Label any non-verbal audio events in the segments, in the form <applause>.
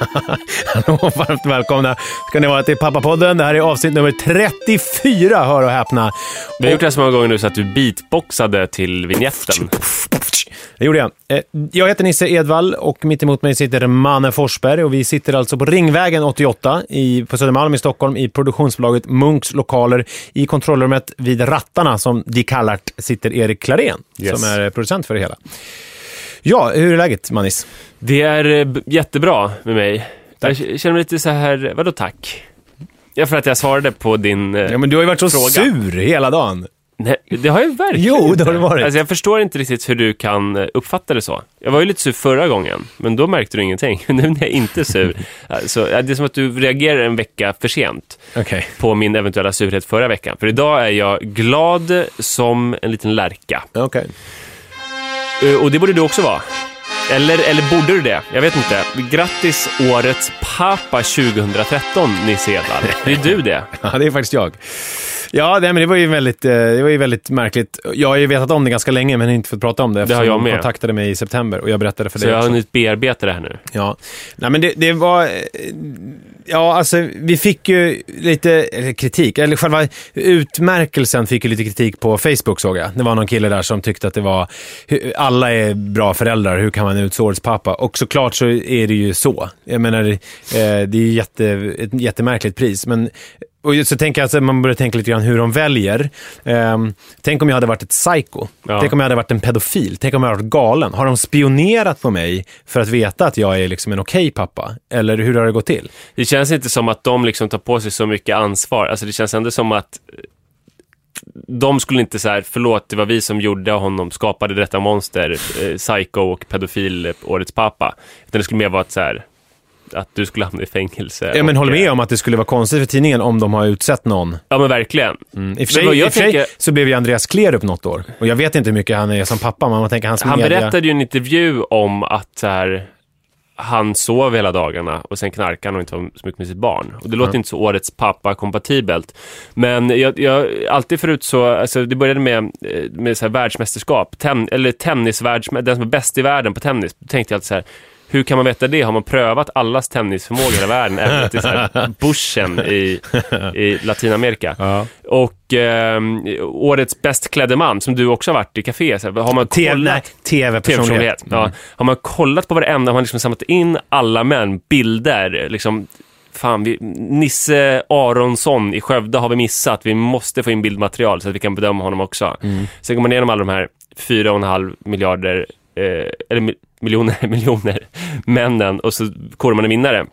<laughs> Hallå, varmt välkomna ska ni vara till Pappapodden. Det här är avsnitt nummer 34, hör och häpna. Vi har gjort det här så många gånger nu så att du beatboxade till vignetten. Det gjorde jag. Eh, Jag heter Nisse Edvall och mitt emot mig sitter Manne Forsberg och vi sitter alltså på Ringvägen 88 i, på Södermalm i Stockholm i produktionsbolaget Munks lokaler. I kontrollrummet vid rattarna som de kallar sitter Erik Klarén Yes. som är producent för det hela. Ja, hur är läget Manis? Det är eh, jättebra med mig. Jag k- känner mig lite så här, vadå tack? Ja, för att jag svarade på din eh, Ja, men du har ju varit så Fråga. sur hela dagen. Nej, det har jag verkligen Jo, det har det varit. Alltså, jag förstår inte riktigt hur du kan eh, uppfatta det så. Jag var ju lite sur förra gången, men då märkte du ingenting. <laughs> Nu när jag är inte sur. Alltså, det är som att du reagerar en vecka för sent Okej. på min eventuella surhet förra veckan. För idag är jag glad som en liten lärka. Okej. Eh, och det borde du också vara. Eller, eller borde du det? Jag vet inte. Grattis årets pappa 2013, Nisse Edvall. Det är du det. <laughs> Ja, det är faktiskt jag. Ja, nej, men det var ju väldigt, eh, det var ju väldigt märkligt. Jag har ju vetat om det ganska länge, men inte fått prata om det. Det har jag med. kontaktade mig i september och jag berättade för Så dig jag har hunnit bearbeta det här nu. Ja, nej men det, det var, eh, ja alltså vi fick ju lite kritik, eller själva utmärkelsen fick ju lite kritik på Facebook såg jag. Det var någon kille där som tyckte att det var, alla är bra föräldrar, hur kan man utse årets pappa? Och såklart så är det ju så. Jag menar, eh, det är ju jätte, ett jättemärkligt pris, men och så tänker jag att man börjar tänka lite grann hur de väljer. Ehm, tänk om jag hade varit ett psycho. Ja. Tänk om jag hade varit en pedofil. Tänk om jag hade varit galen. Har de spionerat på mig för att veta att jag är liksom en okej pappa? Eller hur har det gått till? Det känns inte som att de liksom tar på sig så mycket ansvar. Alltså det känns ändå som att de skulle inte säga förlåt, det var vi som gjorde honom, skapade detta monster, eh, psycho och pedofil, årets pappa. Utan det skulle mer vara att så här, att du skulle hamna i fängelse. Ja, men och, håller eh, med om att det skulle vara konstigt för tidningen om de har utsett någon. Ja men verkligen. Mm. I och för sig, i och för sig tänker- så blev ju Andreas Klerup något år. Och jag vet inte hur mycket han är som pappa, men man tänker hans Han media... berättade ju i en intervju om att så här, han sov hela dagarna och sen knarkade han och inte var så mycket med sitt barn. Och det låter inte så årets pappa-kompatibelt. Men jag, jag, alltid förut så, alltså det började med, eh, med så här världsmästerskap, ten, eller tennisvärldsmästerskap, den som är bäst i världen på tennis. Då tänkte jag alltid så här, hur kan man veta det? Har man prövat allas tennisförmåga i hela världen? Även till bushen i, i Latinamerika. Ja. Och ehm, årets bäst klädde man, som du också har varit i café, så här, har man TV, kollat tv-personlighet. TV-personlighet. Ja. Har man kollat på varenda, har man liksom samlat in alla män, bilder, liksom Fan, vi, Nisse Aronsson i Skövde har vi missat. Vi måste få in bildmaterial så att vi kan bedöma honom också. Sen går man igenom alla de här fyra och en halv miljarder, eh, eller miljoner, <laughs> miljoner männen och så korar man en vinnare.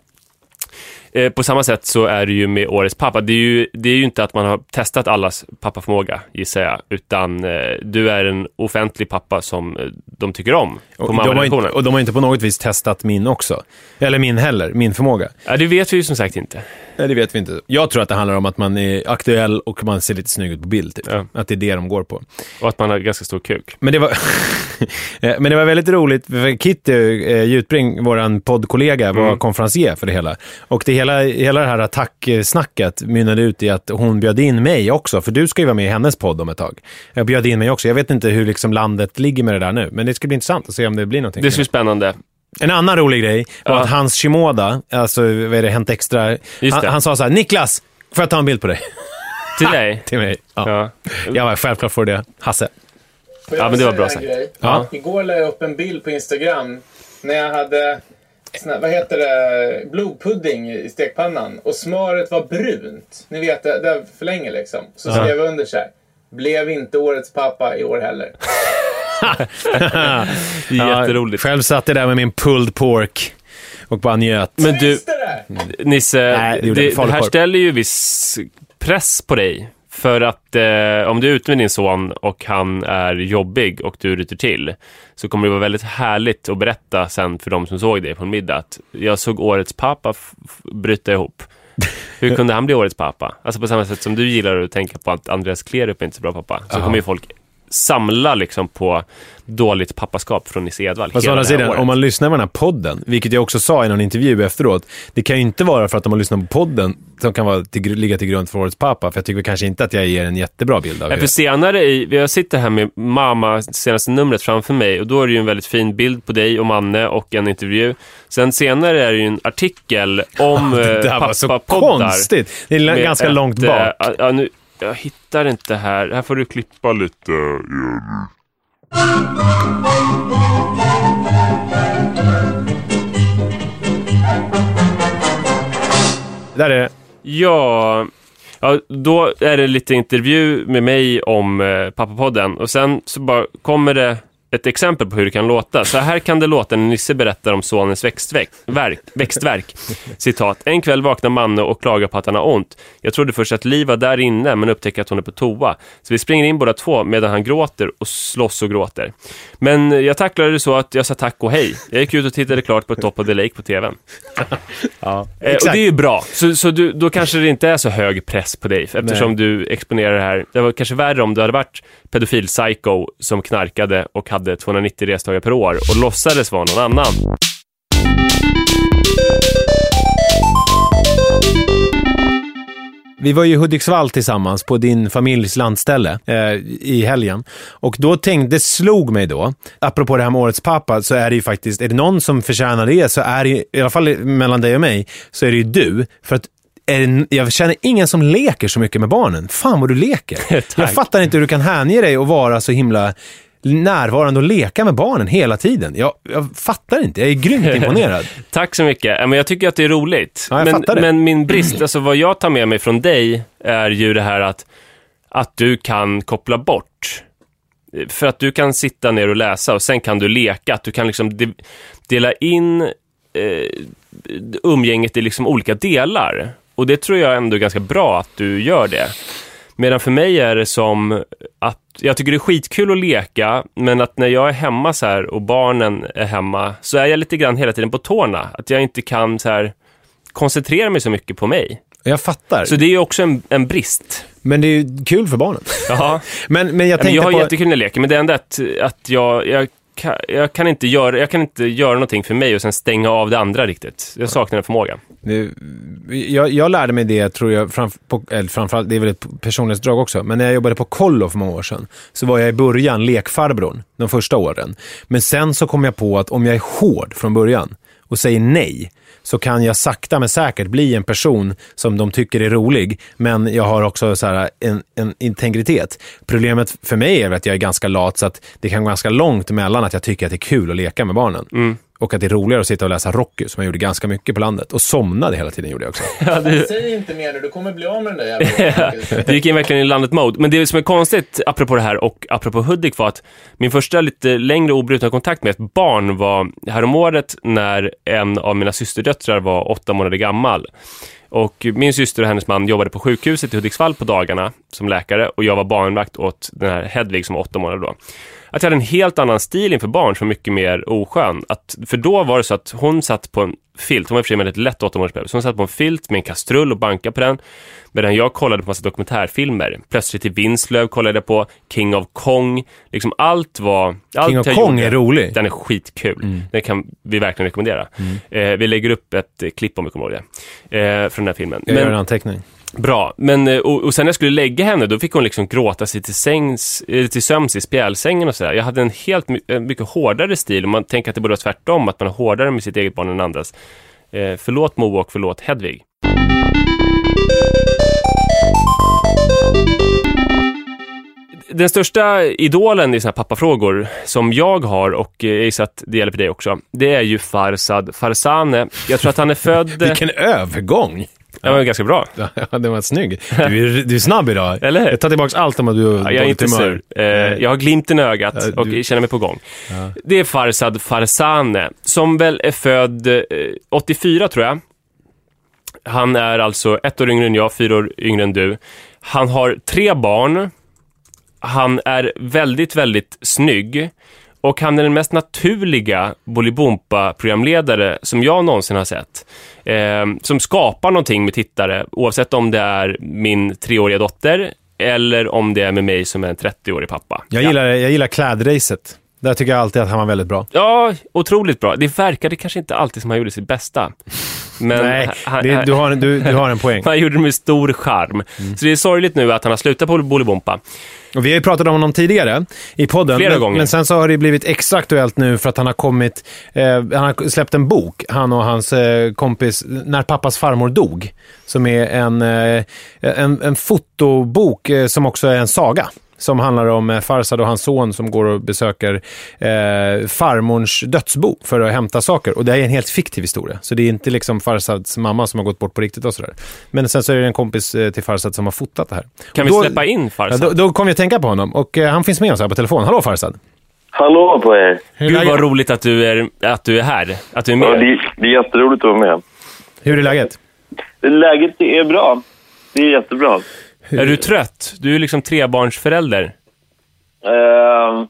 Eh, på samma sätt så är det ju med årets pappa. Det är ju, det är ju inte att man har testat allas pappaförmåga, gissar jag, utan eh, du är en offentlig pappa som eh, de tycker om på Och de, har inte, och de har inte på något vis testat min också. Eller min heller, min förmåga. Ja, det vet vi ju som sagt inte. Nej, det vet vi inte. Jag tror att det handlar om att man är aktuell och man ser lite snygg ut på bild. Typ. Ja. Att det är det de går på. Och att man har ganska stor kuk. Men det var, <laughs> men det var väldigt roligt, för Kitty eh, Jutbring, vår poddkollega, var Mm. konferencier för det hela. Och det hela, hela det här attacksnacket mynnade ut i att hon bjöd in mig också, för du ska ju vara med i hennes podd om ett tag. Jag bjöd in mig också. Jag vet inte hur liksom landet ligger med det där nu, men det ska bli intressant att se om det blir någonting. Det ska bli spännande. En annan rolig grej var Ja. att Hans Shimoda, alltså vad är det, Hänt Extra, han, det. han sa så här, Niklas, får jag ta en bild på dig? Till dig. <laughs> Till mig. Ja. Ja. Jag var självklart får det. Hasse. Får jag Ja, men det var bra en sagt. grej? Ja. Igår la jag upp en bild på Instagram när jag hade sån här, vad heter det, blodpudding i stekpannan och smöret var brunt. Ni vet, det, det för länge liksom. Så skrev jag under så här. Blev inte årets pappa i år heller. <laughs> Det är jätteroligt. Själv satt jag där med min pulled pork och bara njöt. Men du, det? Nisse, Nej, det det, jag. det här ställer ju viss press på dig. För att eh, om du är ute med din son och han är jobbig och du ryter till så kommer det vara väldigt härligt att berätta sen för de som såg dig på en middag att jag såg årets pappa bryta ihop. <laughs> Hur kunde han bli årets pappa? Alltså på samma sätt som du gillar att tänka på att Andreas Klerup är inte så bra pappa så kommer ju folk samla liksom på dåligt pappaskap från Nisse Edwall Fast hela andra det sidan, året. om man lyssnar på den här podden, vilket jag också sa i någon intervju efteråt, det kan ju inte vara för att de har lyssnat på podden som kan vara till, ligga till grund för årets pappa, för jag tycker kanske inte att jag ger en jättebra bild av er. för senare i, jag sitter här med mamma, senaste numret framför mig och då är det ju en väldigt fin bild på dig och Manne och en intervju. Sen senare är det ju en artikel om Det eh, här var så pappapoddar. konstigt. Det är ganska ett, långt eh, bak. Ja, nu, jag hittar inte här. Här får du klippa lite. Där är det. Ja, ja, då är det lite intervju med mig om eh, Pappapodden och sen så bara kommer det ett exempel på hur det kan låta. Så här kan det låta när Nisse berättar om sonens växtverk. Verk, växtverk. Citat. En kväll vaknar Manne och klagar på att han har ont. Jag trodde först att Liv var där inne men upptäcker att hon är på toa. Så vi springer in båda två medan han gråter och slåss och gråter. Men jag tacklade det så att jag sa tack och hej. Jag gick ut och tittade klart på Top of the Lake på tvn. <laughs> Ja, Eh, och det är ju bra. Så, så du, då kanske det inte är så hög press på dig, eftersom du exponerar det här. Det var kanske värre om du hade varit pedofil psycho som knarkade och hade 290 resdagar per år och låtsades vara någon annan. Vi var ju i Hudiksvall tillsammans på din familjs landställe eh, i helgen. Och då tänkte, det slog mig då, apropå det här med årets pappa, så är det ju faktiskt, är det någon som förtjänar det så är det ju, i alla fall mellan dig och mig, så är det ju du. För att det, jag känner ingen som leker så mycket med barnen. Fan vad du leker. <laughs> jag fattar inte hur du kan hänge dig och vara så himla närvarande och leka med barnen hela tiden. Jag, jag fattar inte, jag är grymt <laughs> imponerad. Tack så mycket. Men jag tycker att det är roligt. Ja, men, det. men min brist, <clears throat> alltså vad jag tar med mig från dig är ju det här att, att du kan koppla bort. För att du kan sitta ner och läsa och sen kan du leka. Att du kan liksom de, dela in eh, umgänget i liksom olika delar. Och det tror jag ändå är ganska bra att du gör det. Medan för mig är det som att jag tycker det är skitkul att leka, men att när jag är hemma så här och barnen är hemma så är jag lite grann hela tiden på tårna. Att jag inte kan så här koncentrera mig så mycket på mig. Jag fattar. Så det är ju också en, en brist. Men det är ju kul för barnen. Ja. <laughs> Men, men jag tänkte jag har på... jättekul när jag leker, men det är ändå att, att jag, jag, kan, jag, kan inte göra, jag kan inte göra någonting för mig och sen stänga av det andra riktigt. Jag saknar den förmågan. Det- Jag, jag lärde mig det, tror jag, framf på, eller framförallt, det är väl ett personlighetsdrag också, men när jag jobbade på kollo för många år sedan, så var jag i början lekfarbrorn, de första åren. Men sen så kom jag på att om jag är hård från början och säger nej, så kan jag sakta men säkert bli en person som de tycker är rolig, men jag har också så här en, en integritet. Problemet för mig är att jag är ganska lat, så att det kan gå ganska långt mellan att jag tycker att det är kul att leka med barnen. Mm. Och att det är roligare att sitta och läsa Rocky, som jag gjorde ganska mycket på landet. Och somnade hela tiden gjorde jag också. <laughs> Säg inte mer nu, du kommer bli av med den där jävla <laughs> Du gick in verkligen i landet-mode. Men det som är konstigt, apropå det här och apropå Hudik, var att min första lite längre obrutna kontakt med ett barn var häromåret när en av mina systerdöttrar var åtta månader gammal. Och min syster och hennes man jobbade på sjukhuset i Hudiksvall på dagarna som läkare och jag var barnvakt åt den här Hedvig som var åtta månader då. Att jag hade en helt annan stil inför barn som mycket mer oskön. Att, för då var det så att hon satt på en filt, hon var i och för sig väldigt lätt åtta månaders bebis, hon satt på en filt med en kastrull och bankade på den. Medan jag kollade på massa dokumentärfilmer. Plötsligt i Vinslöv kollade jag på King of Kong. Liksom allt var... Allt King of Kong gjorde, är rolig. Den är skitkul. Mm. Den kan vi verkligen rekommendera. Eh, vi lägger upp ett eh, klipp om vi kommer ihåg det. Eh, från den här filmen. Jag gör en anteckning. Bra, men eh, och, och sen när jag skulle lägga henne, då fick hon liksom gråta sig till, sängs, eh, till sömns i spjälsängen och sådär. Jag hade en helt en eh, mycket hårdare stil och man tänker att det borde vara tvärtom, att man är hårdare med sitt eget barn än andras. Eh, förlåt Moa och förlåt Hedvig. Den största idolen i såna här pappafrågor som jag har och jag gissar att det gäller för dig också, det är ju Farsad Farsane. Jag tror att han är född... <laughs> Vilken övergång! Det var ganska bra. <laughs> Ja, den var snygg. Du är, du är snabb idag. Eller hur? Jag tar tillbaka allt om att du har Ja, jag är inte sur. Eh, jag har glimten i ögat Ja, och du- känner mig på gång. Det är Farsad Farsane, som väl är född eh, 84 tror jag. Han är alltså ett år yngre än jag, fyra år yngre än du. Han har tre barn. Han är väldigt, väldigt snygg. Och han är den mest naturliga Bolibompa-programledare som jag någonsin har sett. Eh, som skapar någonting med tittare, oavsett om det är min treåriga dotter eller om det är med mig som är en 30-årig pappa. Jag gillar, jag gillar klädracet. Där tycker jag alltid att han var väldigt bra. Ja, otroligt bra. Det verkade kanske inte alltid som han gjorde sitt bästa. Men Nej, han, det, du, har, du, du har en <laughs> poäng. han gjorde det med stor charm. Så det är sorgligt nu att han har slutat på Bolibompa. Och vi har ju pratat om honom tidigare i podden. Flera men, gånger. Men sen så har det blivit extra aktuellt nu för att han har kommit, eh, han har släppt en bok, han och hans eh, kompis, När pappas farmor dog. Som är en, eh, en, en fotobok eh, som också är en saga. Som handlar om eh, Farsad och hans son som går och besöker eh, farmorns dödsbo för att hämta saker. Och det är en helt fiktiv historia. Så det är inte liksom Farsads mamma som har gått bort på riktigt och sådär. Men sen så är det en kompis eh, till Farsad som har fotat det här. Kan Och vi då- släppa in Ja, Farsad? då, då kom vi att tänka på honom och eh, han finns med oss här på telefon. Hallå Farsad! Hallå på er! Gud vad roligt att du är, att du är här, att du är Ja, med. det, det är jätteroligt att vara med. Hur är läget? Läget är bra. Det är jättebra. Är du trött? Du är liksom trebarnsförälder. Ehm,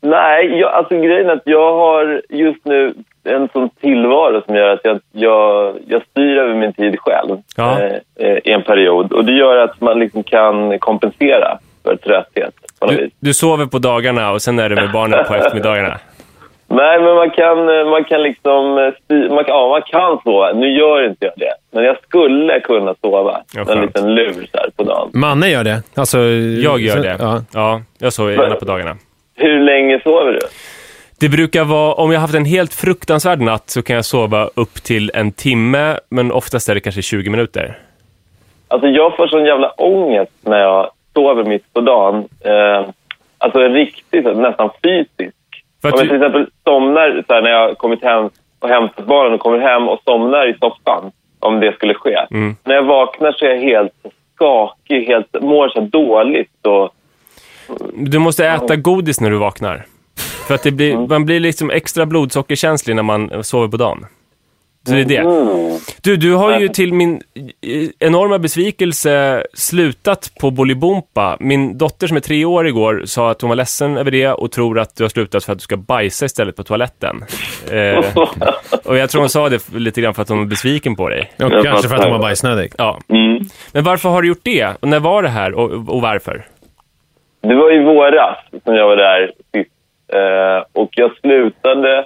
nej, jag, alltså grejen är att jag har just nu en sån tillvaro som gör att jag, jag, jag styr över min tid själv Ja. eh, eh, i en period. Och det gör att man liksom kan kompensera för trötthet Du, du sover på dagarna och sen är du med barnen på <laughs> eftermiddagarna. Nej, men man kan, eh, man kan liksom eh, man kan, ja, man kan sova. Nu gör inte jag det. Men jag skulle kunna sova Ja, en liten lur så här på dagen. Manne gör det. Alltså, Jag gör så- det. Ja. Ja, jag sover gärna på dagarna. Hur länge sover du? Det brukar vara, om jag har haft en helt fruktansvärd natt så kan jag sova upp till en timme, men oftast är det kanske 20 minuter. Alltså jag får sån jävla ångest när jag sover mitt på dagen. Eh, alltså en riktig, så här, nästan fysisk. För att Om jag till exempel somnar så här, när jag kommit hem och hämtat barnen och kommer hem och somnar i soffan, om det skulle ske. Mm. När jag vaknar så är jag helt skakig, helt, mår så dåligt. Och, du måste äta godis när du vaknar. För att det blir, man blir liksom extra blodsockerkänslig när man sover på dagen. Så det är det. mm. Du, du har ju till min enorma besvikelse slutat på Bolibompa. Min dotter som är tre år igår sa att hon var ledsen över det och tror att du har slutat för att du ska bajsa istället på toaletten. Eh, <laughs> och jag tror hon sa det lite grann för att hon var besviken på dig. Och kanske för att de var bajsnödig. Ja. Mm. Men varför har du gjort det? Och när var det här och, och varför? Det var i våras som jag var där sist. Eh, och jag slutade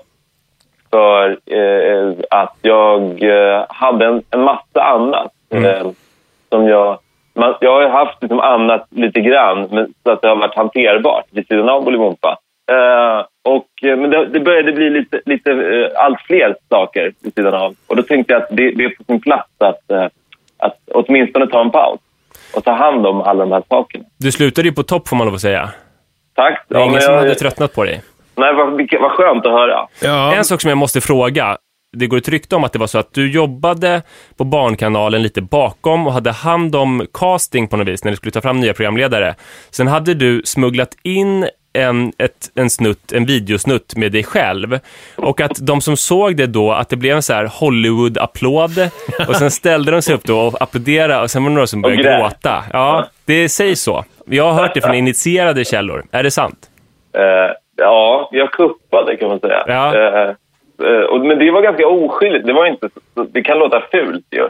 för eh, att jag eh, hade en, en massa annat. Eh, som jag, man, jag har haft liksom annat lite grann, men, så att det har varit hanterbart vid sidan av Bolibompa. Eh, och, men det, det började bli lite, lite eh, allt fler saker vid sidan av. Och då tänkte jag att det, det är på sin plats att, eh, att åtminstone ta en paus och ta hand om alla de här sakerna. Du slutade ju på topp får man lov att säga. Tack. Det är Ja, ingen som jag- hade tröttnat på dig. Nej, vad, vad skönt att höra. Ja. En sak som jag måste fråga. Det går ett rykte om att det var så att du jobbade på Barnkanalen lite bakom och hade hand om casting på något vis när du skulle ta fram nya programledare. Sen hade du smugglat in en, ett, en snutt, en videosnutt med dig själv. Och att de som såg det då, att det blev en så här Hollywood-applåd. Och sen ställde de sig upp då och applåderade och sen var det några som började gråta. Ja, det sägs så. Jag har hört det från initierade källor. Är det sant? Eh, ja, jag kuppade kan man säga. Ja. Eh, eh, och, men det var ganska oskyldigt. Det, var inte, det kan låta fult ju.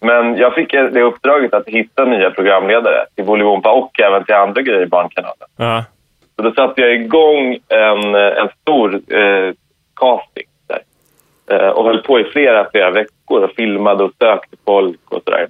Men jag fick det uppdraget att hitta nya programledare till Bolibompa och även till andra grejer i Barnkanalen. Ja. Så då satte jag igång en, eh, en stor eh, casting där. Eh, och höll på i flera, flera veckor och filmade och sökte folk och sådär.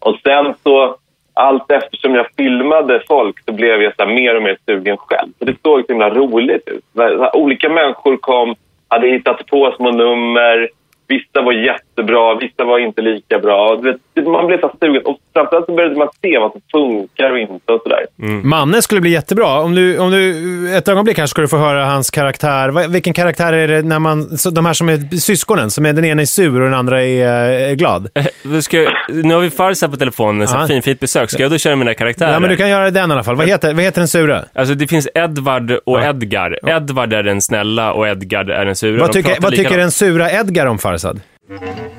Och sen så, allt eftersom jag filmade folk så blev jag så här mer och mer sugen själv. Så det såg så himla roligt ut. Olika människor kom, hade hittat på små nummer. Vissa var jättebra, vissa var inte lika bra. Vet, Man blev så sugen. Och framförallt så började man se vad som funkar och inte och sådär. Manne skulle bli jättebra. Om du, om du ett ögonblick här ska du få höra hans karaktär. Vilken karaktär är det när man, så de här som är syskonen, som är den ena är sur och den andra är, är glad? Vi Ska, nu har vi Farsa på telefonen, Ja. fin, fint besök. Ska jag då köra mina karaktärer? Ja, men du kan göra den i alla fall. Vad heter, vad heter den sura? Alltså det finns Edvard och Edgar. Edvard är den snälla och Edgar är den sura. Vad tycker, vad tycker den sura Edgar om Farsad?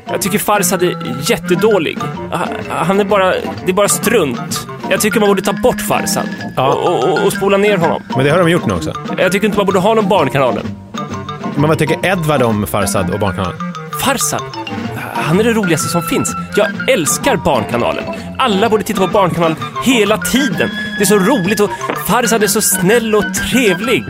Jag tycker Farsad är jättedålig. Ha- Han är bara, det är bara strunt. Jag tycker man borde ta bort Farsad Ja. och, och, och spola ner honom. Men det har de gjort nu också. Jag tycker inte man borde ha någon Barnkanalen. Men vad tycker Edvard om Farsad och Barnkanalen? Farsad? han är det roligaste som finns. Jag älskar Barnkanalen. Alla borde titta på Barnkanalen hela tiden. Det är så roligt och Farzad är så snäll och trevlig.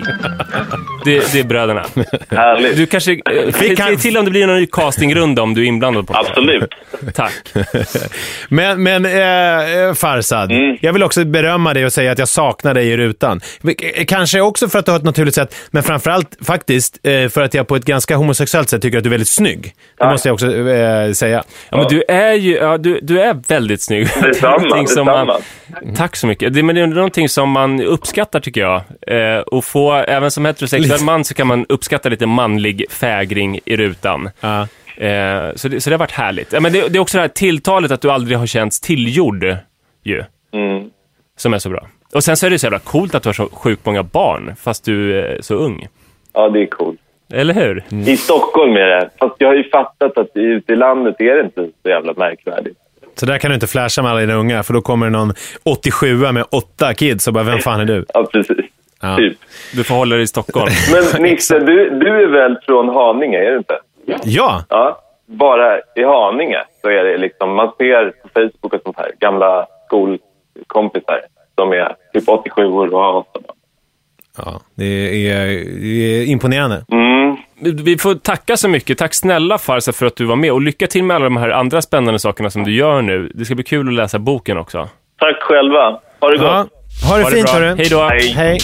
Det, det är bröderna. Härligt. Du kanske... eh, Fick han- Säg till om det blir någon ny castingrunda om du är inblandad på det. Absolut. Tack. <laughs> Men, men eh, Farsad, Mm. jag vill också berömma dig och säga att jag saknar dig i rutan. K- Kanske också för att du har ett naturligt sätt, men framförallt faktiskt eh, för att jag på ett ganska homosexuellt sätt tycker att du är väldigt snygg. Det måste jag också eh, säga. Ja, men du är ju ja, du, du är väldigt snygg. Detsamma, <laughs> Någonting som detsamma. Man, tack så mycket. Det, men det är någonting som man uppskattar tycker jag. Eh, och få, även som heterosexuell man så kan man uppskatta lite manlig fägring i rutan. Ja. Eh, så, det, så det har varit härligt. Ja, men det, det är också det här tilltalet att du aldrig har känts tillgjord ju, Mm. som är så bra. Och sen så är det så jävla coolt att du har så sjukt många barn, fast du är så ung. Ja, det är coolt. Eller hur? I Stockholm är det. Fast jag har ju fattat att ute i landet är det inte så jävla märkvärdigt. Så där kan du inte flasha med alla dina unga, för då kommer det någon 87 med åtta kids och bara, vem fan är du? Ja, precis. Ja. Typ. Du får hålla dig i Stockholm. <laughs> Men Nisse, du, du är väl från Haninge, är du inte? Ja, Ja. Bara i Haninge så är det liksom, man ser på Facebook och sånt här, gamla skolkompisar som är typ 87 år och har ja det, är, det är imponerande. Mm. Vi får tacka så mycket. Tack snälla Farsa för att du var med och lycka till med alla de här andra spännande sakerna som du gör nu. Det ska bli kul att läsa boken också. Tack själva. Ha det gott. Ja. Ha det, Ha det fint hörru. Hej då. Hej. Hej.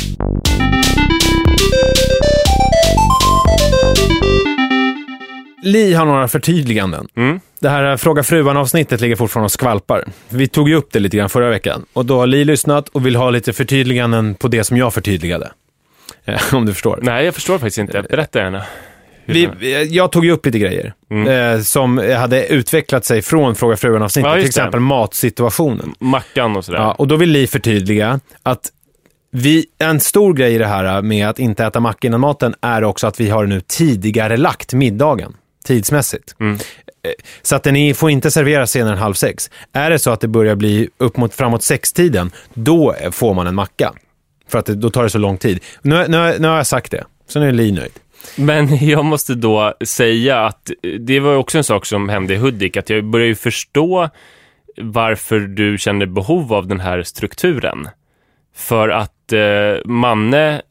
Li har några förtydliganden. Mm. Det här Fråga fruan-avsnittet ligger fortfarande och skvalpar. Vi tog ju upp det lite grann förra veckan. Och då har Li lyssnat och vill ha lite förtydliganden på det som jag förtydligade. Eh, <laughs> Om du förstår. Nej, jag förstår faktiskt inte. Berätta gärna. Vi, vi- jag tog ju upp lite grejer Mm. eh, som hade utvecklat sig från Fråga fruan-avsnittet. Ja, till just det. exempel matsituationen. Mackan och sådär. Ja, och då vill Li förtydliga att vi, en stor grej i det här med att inte äta macka innan maten är också att vi har nu tidigare lagt middagen tidsmässigt. Mm. Eh, Så att den är, får inte serveras senare än halv sex. Är det så att det börjar bli upp mot, framåt sextiden, då får man en macka. För att det, då tar det så lång tid. Nu, nu, nu har jag sagt det, så nu är Li nöjd. Men <laughs> jag måste då säga att det var också en sak som hände i Hudik, att jag börjar ju förstå varför du känner behov av den här strukturen. För att eh, Manne,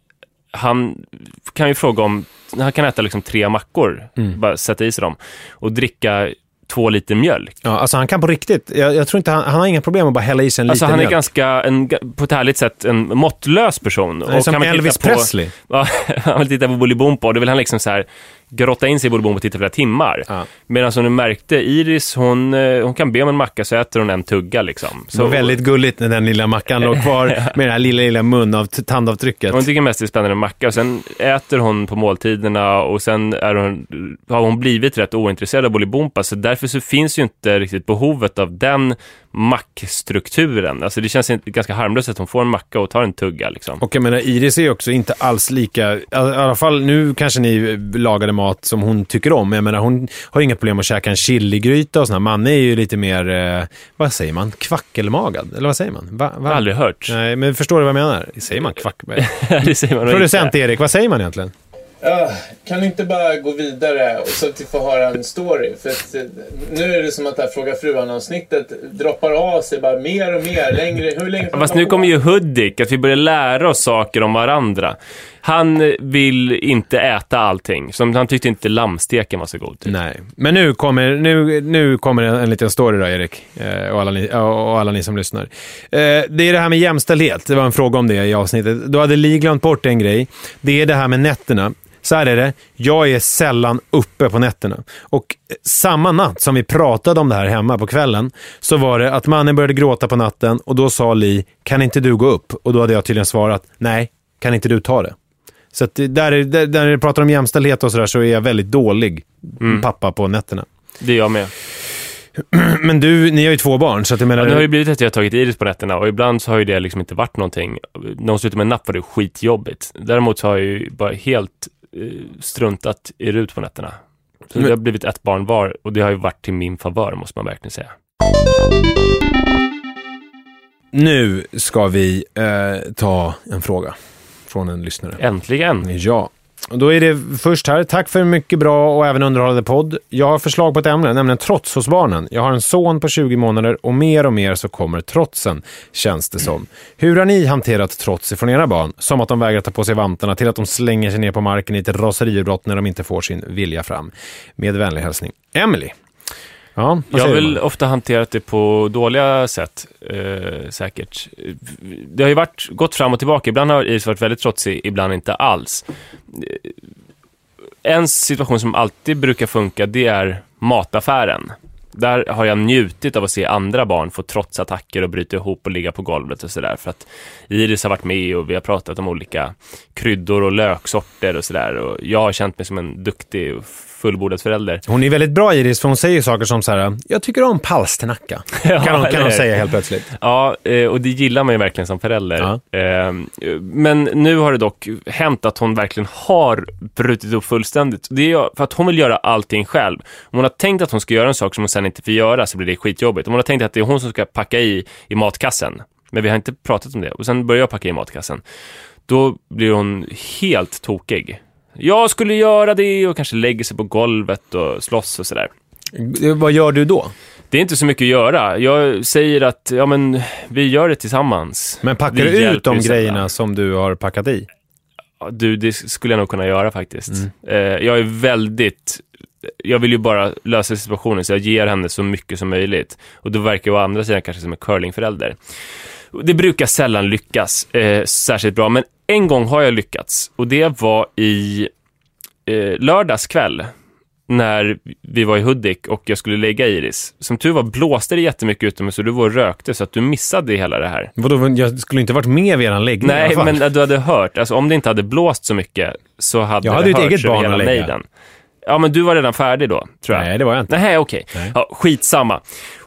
han kan ju fråga om, han kan äta liksom tre mackor, bara sätta i sig dem, och dricka två liter mjölk. Ja, alltså han kan på riktigt, jag, jag tror inte han, han har inga problem att bara hälla i sig en Alltså liten han är mjölk. ganska, en, på ett härligt sätt, en måttlös person. Han är som kan man titta Elvis på- Presley. <laughs> Ja, han vill titta på Bolibompa och då vill han liksom så här grotta in sig i Bolibompa och titta flera timmar. Ja. Medan som du märkte, Iris, hon, eh, hon kan be om en macka så äter hon en tugga liksom. Så väldigt gulligt när den lilla mackan låg kvar <laughs> med det här lilla, lilla mun av tandavtrycket. Hon tycker mest det är spännande med macka och sen äter hon på måltiderna och sen är hon, har hon blivit rätt ointresserad av Bolibompa så därför så finns ju inte riktigt behovet av den mackstrukturen. Alltså det känns ganska harmlöst att hon får en macka och tar en tugga liksom. Och jag menar, Iris är också inte alls lika, i alla fall nu kanske ni lagade mat som hon tycker om. Jag menar, hon har ju inga problem att käka en chiligryta och sådär. Manne är ju lite mer, eh, vad säger man, kvackelmagad? Eller vad säger man? Va, Jag har aldrig hört. Nej, men förstår du vad jag menar? Säger man kvack? <laughs> det säger man Producent inte. Erik, vad säger man egentligen? Kan du inte bara gå vidare och så att vi får höra en story? För att, eh, nu är det som att det här Fråga Frugan-avsnittet droppar av sig bara mer och mer. Längre, hur länge Fast nu kommer ju Hudik, att vi börjar lära oss saker om varandra. Han vill inte äta allting, som han tyckte inte lammsteken var så god. Typ. Nej, men nu kommer, nu, nu kommer en, en liten story då, Erik. Eh, och, alla ni, och alla ni som lyssnar. Eh, det är det här med jämställdhet. Det var en fråga om det i avsnittet. Då hade Li glömt bort en grej. Det är det här med nätterna. Så här är det. Jag är sällan uppe på nätterna. Och eh, samma natt som vi pratade om det här hemma på kvällen så var det att mannen började gråta på natten och då sa Li, kan inte du gå upp? Och då hade jag tydligen svarat, nej, kan inte du ta det? Så att det- där, är- där, där vi pratar om jämställdhet och sådär så är jag väldigt dålig pappa på nätterna. Det är jag med. <clears throat> Men du, ni har ju två barn, så att jag menar... Ja, det har ju blivit att jag har tagit Iris på nätterna och ibland så har ju det liksom inte varit någonting. När hon slutade med napp var det skitjobbigt. Däremot så har jag ju bara helt eh, struntat i Rut på nätterna. Så Men- det har blivit ett barn var och det har ju varit till min favör måste man verkligen säga. Nu ska vi eh, ta en fråga från en lyssnare. Äntligen! Ja. Då är det först här. Tack för en mycket bra och även underhållande podd. Jag har förslag på ett ämne, nämligen trots hos barnen. Jag har en son på 20 månader och mer och mer så kommer trotsen, känns det som. Hur har ni hanterat trots ifrån era barn? Som att de vägrar ta på sig vantarna till att de slänger sig ner på marken i ett raseriutbrott när de inte får sin vilja fram. Med vänlig hälsning, Emily. Ja, Jag har väl ofta hanterat det på dåliga sätt, eh, säkert. Det har ju varit, gått fram och tillbaka. Ibland har Iris varit väldigt trotsig, ibland inte alls. Eh, En situation som alltid brukar funka, det är mataffären. Där har jag njutit av att se andra barn få trotsattacker och bryta ihop och ligga på golvet och sådär. För att Iris har varit med och vi har pratat om olika kryddor och löksorter och sådär. Och jag har känt mig som en duktig fullbordad förälder. Hon är väldigt bra Iris, för hon säger saker som så här, jag tycker om palsternacka. <laughs> kan hon, kan hon säga helt plötsligt. Ja, eh, och det gillar man ju verkligen som förälder. Eh, Men nu har det dock hänt att hon verkligen har brutit upp fullständigt. Det är för att hon vill göra allting själv. Om hon har tänkt att hon ska göra en sak som hon sen inte får göra så blir det skitjobbigt. Om hon har tänkt att det är hon som ska packa i, i matkassen, men vi har inte pratat om det, och sen börjar jag packa i matkassen, då blir hon helt tokig. Jag skulle göra det och kanske lägger sig på golvet och slåss och sådär. Vad gör du då? Det är inte så mycket att göra. Jag säger att, ja men, vi gör det tillsammans. Men packar Vi du ut de grejerna som du har packat i? Du, det skulle jag nog kunna göra faktiskt. Mm. Eh, jag är väldigt... Jag vill ju bara lösa situationen, så jag ger henne så mycket som möjligt. Och då verkar jag å andra sidan kanske som en curlingförälder. Det brukar sällan lyckas eh, särskilt bra, men en gång har jag lyckats. Och det var i eh, lördags kväll när vi var i Hudik och jag skulle lägga Iris. Som tur var blåste det jättemycket utomhus och du var och rökte så att du missade hela det här. Vadå, jag skulle inte varit med vid eran läggning i Nej, alla fall. men du hade hört. Alltså, om det inte hade blåst så mycket så hade Jag hade det hörts eget barn hela att lägga. nejden. Ja, men du var redan färdig då, tror jag. Nej, det var jag inte. Nej, okej. Nej. Ja, skitsamma.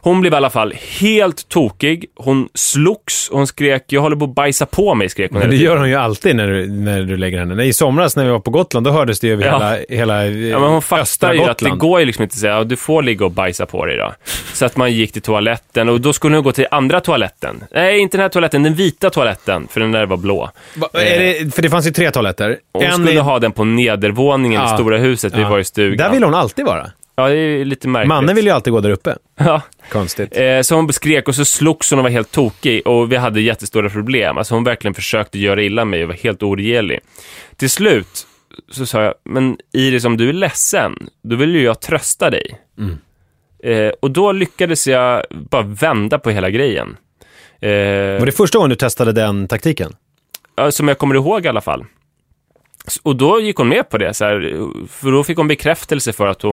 Hon blev i alla fall helt tokig. Hon slogs, hon skrek “Jag håller på att bajsa på mig”, skrek hon Men det gör hon ju alltid när du, när du lägger henne. I somras när vi var på Gotland, då hördes det ju över Ja. hela, hela Ja, men hon fattar ju att det Gotland. går ju liksom inte att säga du får ligga och bajsa på dig då. Så att man gick till toaletten och då skulle hon gå till andra toaletten. Nej, inte den här toaletten, den vita toaletten, för den där var blå. Va, det, för det fanns ju tre toaletter. Hon skulle i- ha den på nedervåningen i Ja. stora huset, vi var i stugan. Där vill hon alltid vara. Ja, det är lite märkligt. Mannen vill ju alltid gå där uppe. <laughs> Ja. Konstigt. Eh, så hon skrek och så slogs hon och var helt tokig och vi hade jättestora problem. Alltså hon verkligen försökte göra illa mig och var helt oregerlig. Till slut så sa jag, men Iris om du är ledsen, då vill ju jag trösta dig. Eh, och då lyckades jag bara vända på hela grejen. Eh, Var det första gången du testade den taktiken? ja, som jag kommer ihåg i alla fall. Och då gick hon med på det, så här, för då fick hon bekräftelse för att hon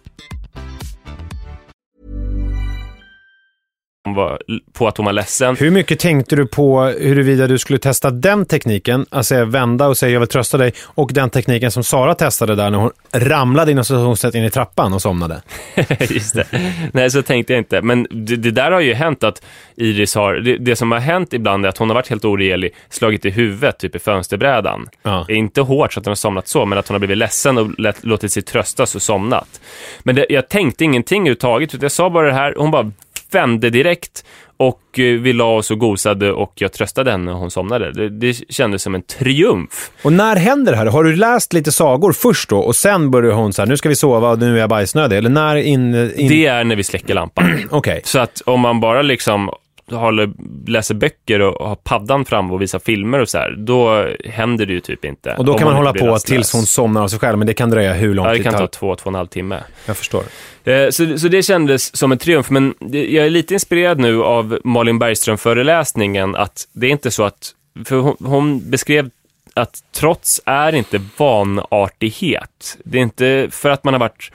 var på att hon var ledsen. Hur mycket tänkte du på huruvida du skulle testa den tekniken, alltså vända och säga jag vill trösta dig, och den tekniken som Sara testade där när hon ramlade inom in i trappan och somnade? <laughs> Just det. Nej, så tänkte jag inte. Men det, det där har ju hänt att Iris har, det, det som har hänt ibland är att hon har varit helt oregerlig, slagit i huvudet, typ i fönsterbrädan. Ja. Inte hårt så att hon har somnat så, men att hon har blivit ledsen och lät, låtit sig tröstas och somnat. Men det, jag tänkte ingenting överhuvudtaget, utan jag sa bara det här, hon bara vände direkt och eh, vi la oss och gosade och jag tröstade henne och hon somnade. Det, det kändes som en triumf. Och när händer det här? Har du läst lite sagor först då och sen börjar hon så här, nu ska vi sova och nu är jag bajsnödig? Eller när in... in... Det är när vi släcker lampan. <clears throat> Okej. Så att om man bara liksom håller, läser böcker och har paddan fram och visar filmer och så här, då händer det ju typ inte. Och då kan man hålla på rastlös. tills hon somnar av sig själv, men det kan dröja hur lång Ja, det tid kan ta två, två och en halv timme. Jag förstår. Eh, Så, så det kändes som en triumf, men jag är lite inspirerad nu av Malin Bergström-föreläsningen, att det är inte så att, för hon, hon beskrev att trots är inte vanartighet. Det är inte för att man har varit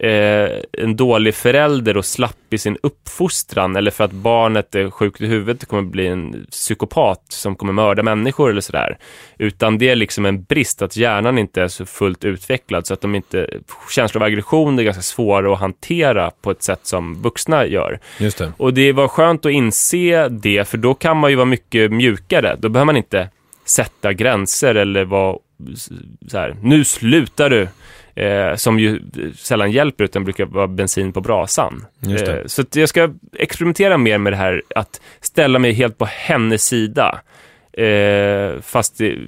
eh, en dålig förälder och slapp i sin uppfostran eller för att barnet är sjukt i huvudet och kommer bli en psykopat som kommer mörda människor eller sådär. Utan det är liksom en brist att hjärnan inte är så fullt utvecklad så att de inte, känslor av aggression är ganska svåra att hantera på ett sätt som vuxna gör. Just det. Och det var skönt att inse det, för då kan man ju vara mycket mjukare. Då behöver man inte sätta gränser eller vara så här, nu slutar du. Eh, som ju sällan hjälper utan brukar vara bensin på brasan. Eh, så jag ska experimentera mer med det här att ställa mig helt på hennes sida. Eh, fast det,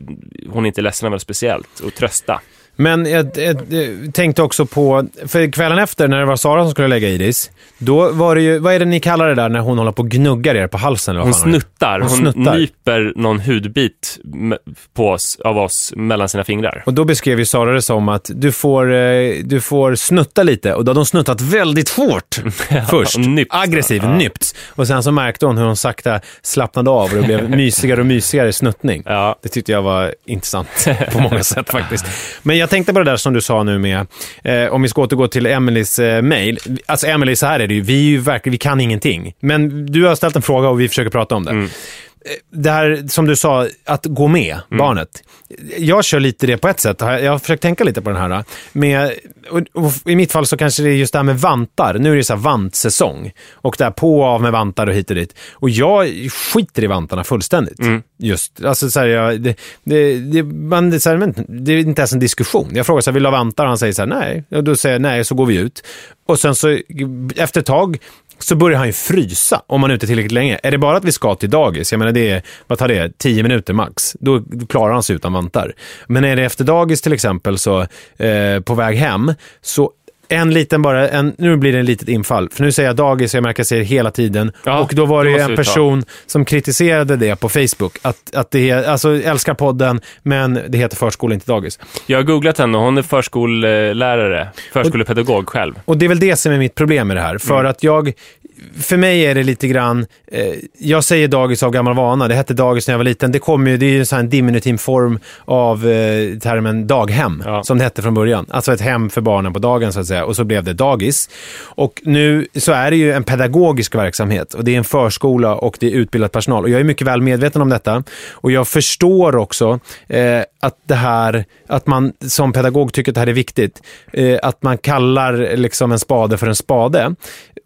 hon inte ledsnar väl speciellt och trösta. Men jag, jag, jag tänkte också på, för kvällen efter när det var Sara som skulle lägga Iris, då var det ju, vad är det ni kallar det där när hon håller på och gnuggar er på halsen? Eller vad Hon fan snuttar, Hon hon, snuttar. nyper någon hudbit på oss, av oss mellan sina fingrar. Och då beskrev ju Sara det som att du får, eh, du får snutta lite och då hade hon snuttat väldigt hårt <laughs> först. nypts, Aggressiv, ja. nypt. Och sen så märkte hon hur hon sakta slappnade av och det blev <laughs> mysigare och mysigare snuttning. Ja. Det tyckte jag var intressant på många <laughs> sätt faktiskt. Men jag tänkte på det där som du sa nu med, eh, om vi ska återgå till Emelies eh, mail. Alltså Emelie, så här är det ju, vi, är ju verkligen, vi kan ingenting. Men du har ställt en fråga och vi försöker prata om det. Mm. Det här som du sa, att gå med Mm. barnet. Jag kör lite det på ett sätt. Jag har försökt tänka lite på den här. Med, och, och I mitt fall så kanske det är just det här med vantar. Nu är det så här vantsäsong. Och där på och av med vantar och hit och dit. Och jag skiter i vantarna fullständigt. Mm. Just, alltså så här, jag, det, det, det, man, det, är så här, men, det är inte ens en diskussion. Jag frågar så här, vill du ha vantar? Han säger så här, nej. Och då säger jag nej, så går vi ut. Och sen så efter ett tag så börjar han ju frysa om man är ute tillräckligt länge. Är det bara att vi ska till dagis, jag menar det är, vad tar det, 10 minuter max, då klarar han sig utan vantar. Men är det efter dagis till exempel, så eh, på väg hem, så en liten bara, en, nu blir det en litet infall. För nu säger jag dagis och jag märker att jag säger hela tiden. Ja, och då var det det en person som kritiserade det på Facebook. Att, att det är, alltså älskar podden, men det heter förskola, inte dagis. Jag har googlat henne och hon är förskollärare, förskolepedagog själv. Och det är väl det som är mitt problem med det här. För att jag, för mig är det lite grann, eh, jag säger dagis av gammal vana. Det hette dagis när jag var liten. Det kommer ju, det är ju en sån diminutiv form av eh, termen daghem, Ja. som det hette från början. Alltså ett hem för barnen på dagen så att säga. Och så blev det dagis. Och nu så är det ju en pedagogisk verksamhet. Och det är en förskola och det är utbildad personal. Och jag är mycket väl medveten om detta. Och jag förstår också eh, att det här, att man som pedagog tycker att det här är viktigt. Eh, att man kallar liksom en spade för en spade.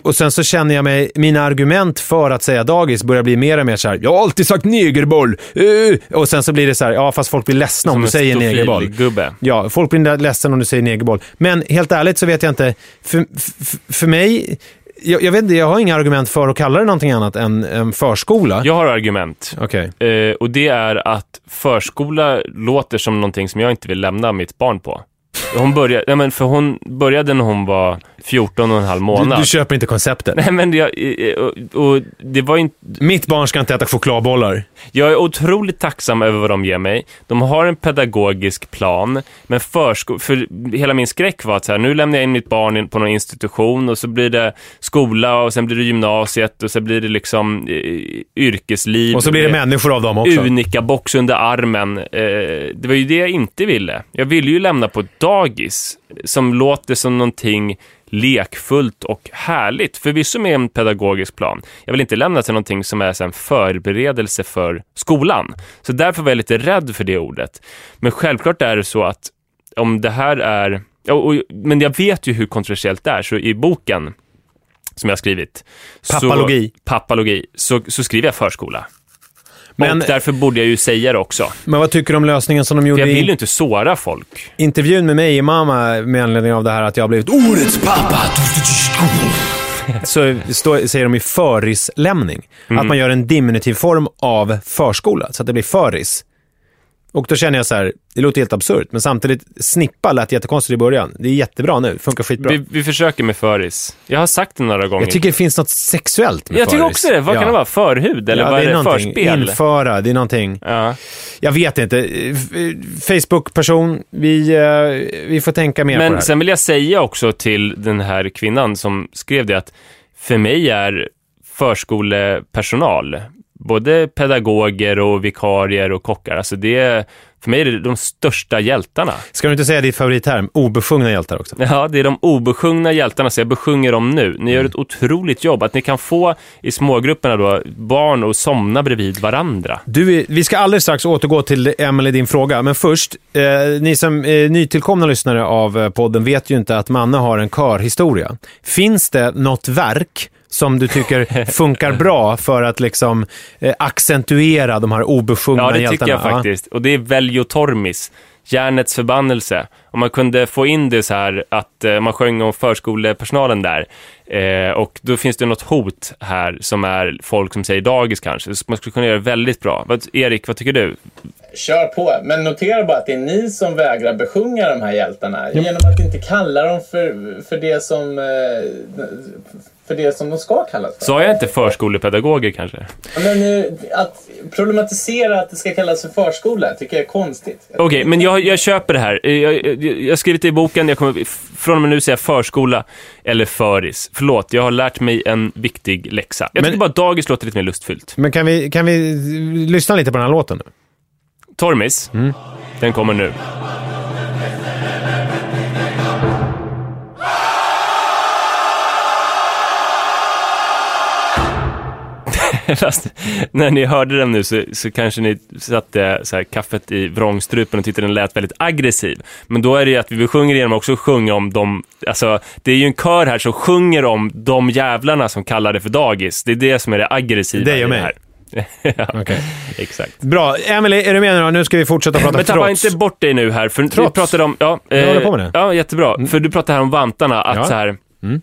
Och sen så känner jag mig, mina argument för att säga dagis börjar bli mer och mer så här, jag har alltid sagt negerboll. Eh, och sen så blir det så här, ja fast folk blir ledsna om du säger negerboll. stofilgubbe. Ja, folk blir ledsna om du säger negerboll. Men helt ärligt så vet jag inte, för, för, för mig, jag, jag vet inte, jag har inga argument för att kalla det någonting annat än, än förskola. Jag har argument. Okej. Eh, och det är att förskola låter som någonting som jag inte vill lämna mitt barn på. Hon började, ja, men för hon började när hon var 14 och en halv Du, månad. du köper inte konceptet. Nej men jag, eh, och, och det var inte, Mitt barn ska inte äta chokladbollar. jag är otroligt tacksam över vad de ger mig. De har en pedagogisk plan, men försko- för hela min skräck var att så här, nu lämnar jag in mitt barn på någon institution och så blir det skola och sen blir det gymnasiet och sen blir det liksom eh, yrkesliv. Och så blir det Eh, människor av dem också. Unika-box under armen. Eh, det var ju det jag inte ville. Jag ville ju lämna på ett dagis som låter som någonting lekfullt och härligt. Förvisso med en pedagogisk plan. Jag vill inte lämna till någonting som är en förberedelse för skolan. Så därför var jag lite rädd för det ordet. Men självklart är det så att om det här är... ja, Och, men jag vet ju hur kontroversiellt det är, så i boken som jag har skrivit. Pappalogi. Så, pappalogi. Så, så skriver jag förskola. Men- och därför borde jag ju säga det också. Men vad tycker du om lösningen som de För gjorde jag vill ju inte såra folk. intervjun med mig i Mamma med anledning av det här att jag har blivit årets pappa? Så stå, säger de i förislämning. Mm. Att man gör en diminutiv form av förskola, så att det blir föris. Och då känner jag så här, det låter helt absurt, men samtidigt, snippa lät jättekonstigt i början. Det är jättebra nu, funkar skitbra. Vi, vi försöker med föris. Jag har sagt det några gånger. jag tycker det finns något sexuellt med jag tycker föris. också det. Vad Ja. kan det vara? Förhud? Eller ja, vad är det? Förspel? Införa, det är någonting. Ja. Jag vet inte. Facebook-person, vi, eh, vi får tänka mer på det Men här. sen vill jag säga också till den här kvinnan som skrev det att för mig är förskolepersonal, både pedagoger och vikarier och kockar, alltså det är, för mig är det de största hjältarna. Ska du inte säga ditt favoritterm? Obesjungna hjältar också. Ja, det är de obesjungna hjältarna, så jag besjunger dem nu. Ni gör ett otroligt jobb, att ni kan få i smågrupperna då barn att somna bredvid varandra. Du, vi ska alldeles strax återgå till Emelie, din fråga. Men först, eh, ni som är nytillkomna lyssnare av eh, podden vet ju inte att Manne har en körhistoria. Finns det något verk som du tycker <laughs> funkar bra för att liksom eh, accentuera de här obesjungna Ja, det hjältarna? tycker jag faktiskt. Och det är Veljo Tormis, Järnets förbannelse. Om man kunde få in det så här att eh, man sjöng om förskolepersonalen där. Eh, och då finns det något hot här som är folk som säger dagis kanske. Så man skulle kunna göra det väldigt bra. Vad, Erik, vad tycker du? Kör på. Men notera bara att det är ni som vägrar besjunga de här hjältarna. Genom att inte kalla dem för, för, det som, eh, för det som de ska kallas för. Sa jag inte förskolepedagoger kanske? Men eh, att problematisera att det ska kallas för förskola tycker jag är konstigt. Okej, men jag, jag köper det här. Eh, Jag, jag, jag har skrivit det i boken, jag kommer från och med nu säga förskola eller föris. Förlåt, jag har lärt mig en viktig läxa. Jag Men- tycker bara dagis låter lite mer lustfyllt. Men kan vi, kan vi lyssna lite på den här låten nu? Tormis, den kommer nu. <laughs> Fast när ni hörde den nu så, så kanske ni satte så här, kaffet i vrångstrupen och tyckte den lät väldigt aggressiv. Men då är det ju att vi besjunger genom att också sjunga om de, alltså det är ju en kör här som sjunger om de jävlarna som kallar det för dagis. Det är det som är det aggressiva och i det här. <laughs> ja, Okej. exakt. Bra. Emelie, är du med nu då? Nu ska vi fortsätta prata Men tappa inte bort dig nu här, för du Trots. pratade om... Ja, Jag eh, håller på med det. Ja, jättebra. För du pratade här om vantarna, att Ja. så här, Mm.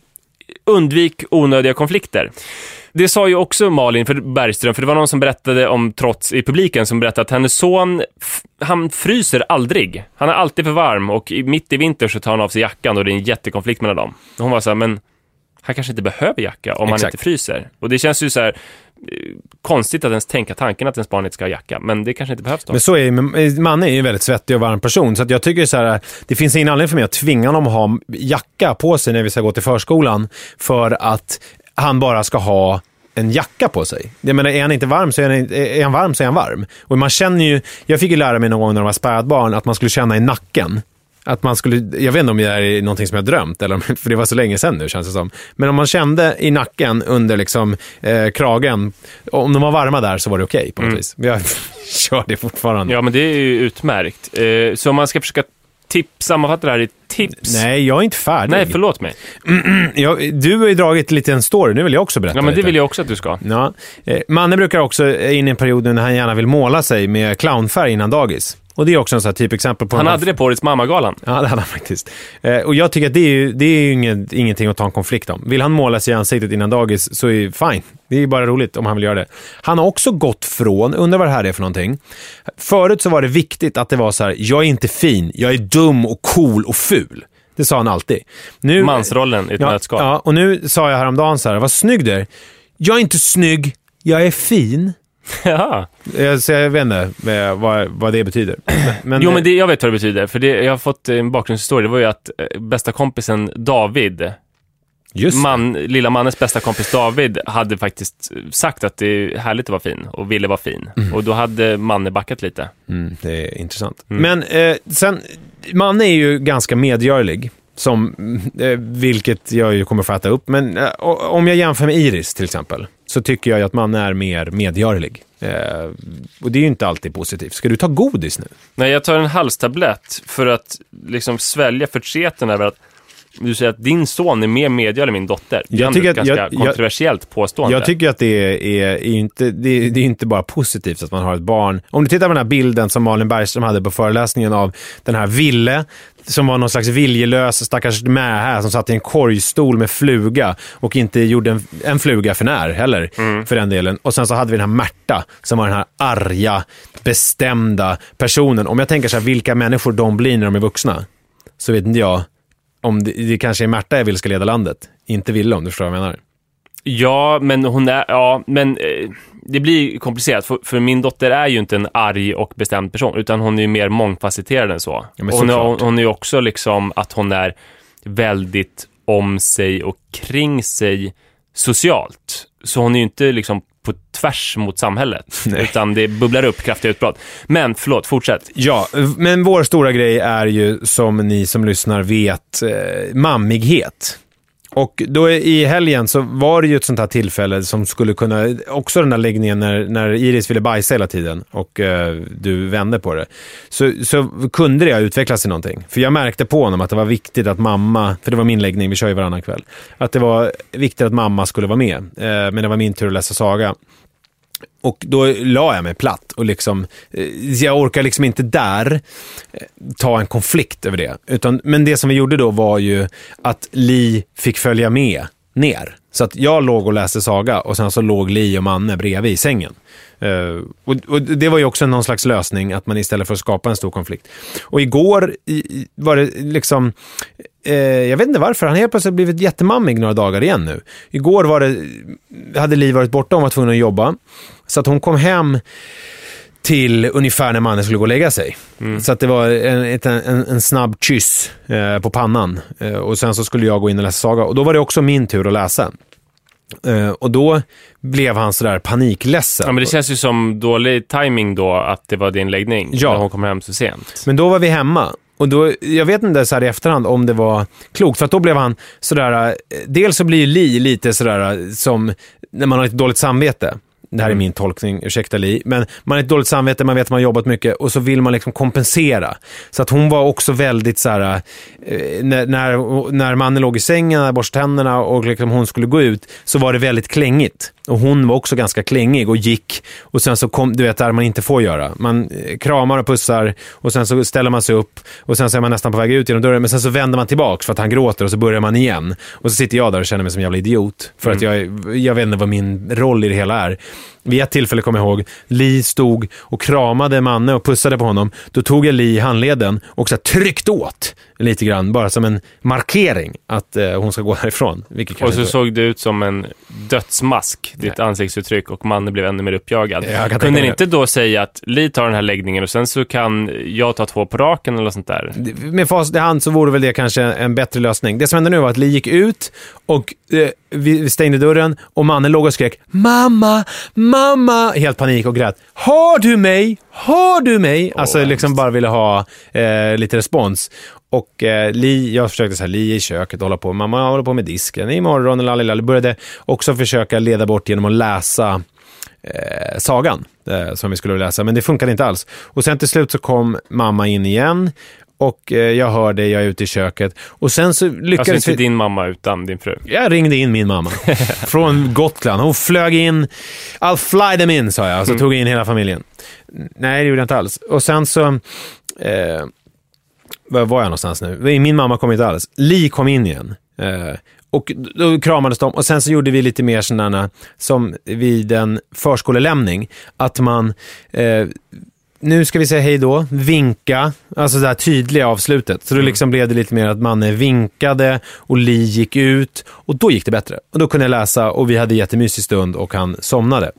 undvik onödiga konflikter. Det sa ju också Malin för Bergström, för det var någon som berättade om trots i publiken som berättade att hennes son, han fryser aldrig. Han är alltid för varm och i, mitt i vinter så tar han av sig jackan och det är en jättekonflikt mellan dem. Hon var så här, men han kanske inte behöver jacka om han Exakt. inte fryser. Och det känns ju så här eh, konstigt att ens tänka tanken att ens barn inte ska ha jacka, men det kanske inte behövs då. Men så är men Manne är ju en väldigt svettig och varm person, så jag tycker så här, det finns ingen anledning för mig att tvinga honom att ha jacka på sig när vi ska gå till förskolan, för att han bara ska ha en jacka på sig. Jag menar, är han inte varm så är han, är han varm så är han varm. Och man känner ju, jag fick ju lära mig någon gång när jag var spädbarn att man skulle känna i nacken. Att man skulle, jag vet inte om det är någonting som jag drömt, eller, <laughs> för det var så länge sedan nu känns det som. Men om man kände i nacken under liksom, eh, kragen, om de var varma där så var det okej på något vis. Jag <laughs> kör det fortfarande. Ja, men det är ju utmärkt. Eh, så om man ska försöka tips, sammanfatta det här i tips. Nej, jag är inte färdig. Nej, förlåt mig. <clears throat> jag, du har ju dragit lite en story, nu vill jag också berätta Ja, men det lite. vill jag också att du ska. Ja. Eh, Manne brukar också eh, in i en period när han gärna vill måla sig med clownfärg innan dagis. Och det är också en sån typexempel på... Han hade det på årets mammagalan. Ja, det hade han faktiskt. Eh, och jag tycker att det är ju, det är ju inget, ingenting att ta en konflikt om. Vill han måla sig i ansiktet innan dagis så är det fine. Det är bara roligt om han vill göra det. Han har också gått från, undrar vad det här är för någonting. Förut så var det viktigt att det var så här, jag är inte fin, jag är dum och cool och ful. Det sa han alltid. Nu, Mansrollen i ett ja, nötskal. ja, och nu sa jag häromdagen så här, vad snygg du är. Jag är inte snygg, jag är fin. <laughs> Jaha. Eh, Så jag vet inte eh, vad, vad det betyder. <clears throat> Men, Jo, men det, jag vet vad det betyder. För det, jag har fått en bakgrundshistoria. Det var ju att eh, bästa kompisen David, just man, lilla mannens bästa kompis David, hade faktiskt sagt att det är härligt att vara fin och ville vara fin. Och då hade Manne backat lite. Mm, det är intressant. Men eh, sen, Manne är ju ganska medgörlig. Som, eh, vilket jag ju kommer få äta upp. Men eh, om jag jämför med Iris till exempel, så tycker jag ju att man är mer medgörlig. Eh, och det är ju inte alltid positivt. Ska du ta godis nu? Nej, jag tar en halstablett för att liksom svälja förtreten över att du säger att din son är mer media än min dotter. Det är Jag tycker ett att- ganska jag- jag- kontroversiellt påstående. Jag tycker att det är, är, är inte, det, är- det är inte bara positivt att man har ett barn. Om du tittar på den här bilden som Malin Bergström hade på föreläsningen av den här Ville, som var någon slags viljelös stackars med här som satt i en korgstol med fluga och inte gjorde en, en fluga för när heller, för den delen. Och sen så hade vi den här Märta, som var den här arga, bestämda personen. Om jag tänker så här, vilka människor de blir när de är vuxna, så vet inte jag om det, det kanske är Märta jag vill ska leda landet. Inte Ville om du förstår vad jag menar. Ja, men hon är, ja, men eh, det blir komplicerat för, för min dotter är ju inte en arg och bestämd person, utan hon är ju mer mångfacetterad än så. Ja, hon, är, såklart. hon är ju också liksom att hon är väldigt om sig och kring sig socialt. Så hon är ju inte liksom på tvärs mot samhället, <laughs> utan det bubblar upp kraftiga utbrott. Men förlåt, fortsätt. Ja, men vår stora grej är ju, som ni som lyssnar vet, eh, mammighet. Och då i helgen så var det ju ett sånt här tillfälle som skulle kunna, också den där läggningen när, när Iris ville bajsa hela tiden och eh, du vände på det. Så, så kunde det utvecklas till någonting. För jag märkte på honom att det var viktigt att mamma, för det var min läggning, vi kör ju varannan kväll, att det var viktigt att mamma skulle vara med. Eh, men det var min tur att läsa saga. Och då la jag mig platt och liksom, eh, jag orkar liksom inte där eh, ta en konflikt över det. Utan, men det som vi gjorde då var ju att Li fick följa med ner. Så att jag låg och läste saga och sen så låg Li och Manne bredvid i sängen. Uh, och, och det var ju också någon slags lösning, att man istället för att skapa en stor konflikt. Och igår i, i- var det liksom, eh, jag vet inte varför, han helt plötsligt blivit jättemammig några dagar igen nu. Igår var det, hade Li varit borta, hon var tvungen att jobba. Så att hon kom hem till ungefär när mannen skulle gå och lägga sig. Så att det var en, en, en snabb kyss eh, på pannan. Eh, och sen så skulle jag gå in och läsa saga. Och då var det också min tur att läsa. Eh, och då blev han sådär panikledsen. Ja, men det känns ju som dålig timing då att det var din läggning, Ja. när hon kom hem så sent. Men då var vi hemma. Och då, jag vet inte så här i efterhand om det var klokt, för då blev han sådär, dels så blir ju Li lite sådär som när man har ett dåligt samvete. Det här är min tolkning, ursäkta Li. Men man har ett dåligt samvete, man vet att man har jobbat mycket och så vill man liksom kompensera. Så att hon var också väldigt så här, eh, när, när, när mannen låg i sängen, borstade tänderna och liksom hon skulle gå ut, så var det väldigt klängigt. Och hon var också ganska klängig och gick. Och sen så kom, du vet, där man inte får göra. Man eh, kramar och pussar och sen så ställer man sig upp och sen så är man nästan på väg ut genom dörren. Men sen så vänder man tillbaks för att han gråter och så börjar man igen. Och så sitter jag där och känner mig som en jävla idiot. För att jag, jag vet inte vad min roll i det hela är. Vid ett tillfälle kommer jag ihåg, Li stod och kramade Manne och pussade på honom. Då tog jag Li i handleden och så tryckte åt lite grann, bara som en markering att eh, hon ska gå härifrån. Vilket Och så såg det ut som en dödsmask, ditt ansiktsuttryck, och mannen blev ännu mer uppjagad. Kunde ni inte då säga att Li tar den här läggningen och sen så kan jag ta två på raken eller sånt där? med facit i hand så vore väl det kanske en bättre lösning. Det som hände nu var att Li gick ut och eh, vi stängde dörren och mannen låg och skrek “Mamma, mamma!” Helt panik och grät. “Har du mig? Har du mig?” Alltså liksom bara ville ha eh, lite respons. Och eh, Li, jag försökte säga Li är i köket och hålla på. Mamma håller på med disken imorgon och lalala. Började också försöka leda bort genom att läsa eh, sagan eh, som vi skulle läsa, men det funkade inte alls. Och sen till slut så kom mamma in igen och eh, jag hörde, jag är ute i köket och sen så Alltså lyckades inte vi... din mamma utan din fru. Jag ringde in min mamma <laughs> från Gotland. Hon flög in. I'll fly them in, sa jag. Så tog jag in hela familjen. Nej, det gjorde jag inte alls. Och sen så... Eh, var var jag någonstans nu? Min mamma kom inte alls. Li kom in igen. Eh, och då kramades de och sen så gjorde vi lite mer sådana som vid en förskolelämning. Att man eh, nu ska vi säga hej då, vinka, alltså det här tydliga avslutet. Så då liksom blev det lite mer att Manne vinkade och Li gick ut och då gick det bättre. Och då kunde jag läsa och vi hade jättemysig stund och han somnade.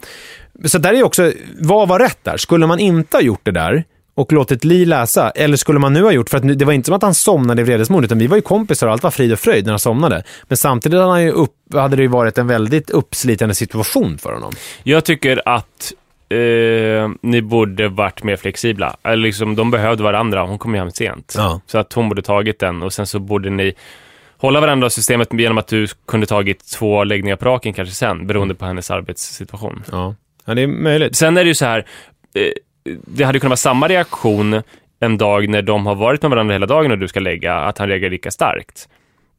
Så där är också, vad var rätt där? Skulle man inte ha gjort det där och låtit Li läsa, eller skulle man nu ha gjort, för att det var inte som att han somnade i vredesmod, utan vi var ju kompisar och allt var frid och fröjd när han somnade. Men samtidigt hade, han ju upp, hade det ju varit en väldigt uppslitande situation för honom. Jag tycker att eh, ni borde varit mer flexibla. Eller liksom, de behövde varandra. Hon kom ju hem sent. Ja. Så att hon borde tagit den och sen så borde ni hålla varandra i systemet genom att du kunde tagit två läggningar på raken kanske sen, beroende på hennes arbetssituation. Ja, ja det är möjligt. Sen är det ju så här, eh, det hade kunnat vara samma reaktion en dag när de har varit med varandra hela dagen och du ska lägga, att han reagerar lika starkt.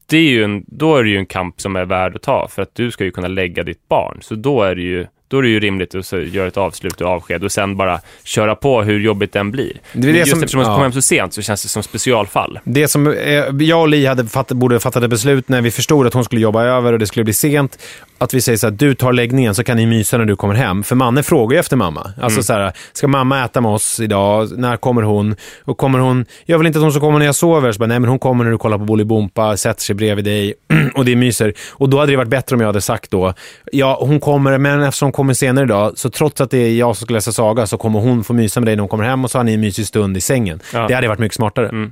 det är ju en, då är det ju en kamp som är värd att ta, för att du ska ju kunna lägga ditt barn. Så då är det ju, då är det ju rimligt att göra ett avslut och avsked och sen bara köra på hur jobbigt den blir. Det är det Just som- eftersom man ja. kom hem så sent så känns det som specialfall. Det som eh, jag och Li hade fatt, borde fattat ett beslut när vi förstod att hon skulle jobba över och det skulle bli sent. Att vi säger så här, du tar läggningen så kan ni mysa när du kommer hem. För Manne frågar ju efter mamma. Alltså Mm. så här, ska mamma äta med oss idag? När kommer hon? Och kommer hon, jag vill inte att hon ska komma när jag sover. Så bara, nej men hon kommer när du kollar på Bolibompa, sätter sig bredvid dig <clears throat> och det är myser. Och då hade det varit bättre om jag hade sagt då, ja hon kommer, men eftersom hon kommer senare idag, så trots att det är jag som ska läsa saga så kommer hon få mysa med dig när hon kommer hem och så har ni en mysig stund i sängen. Ja. Det hade varit mycket smartare. Mm.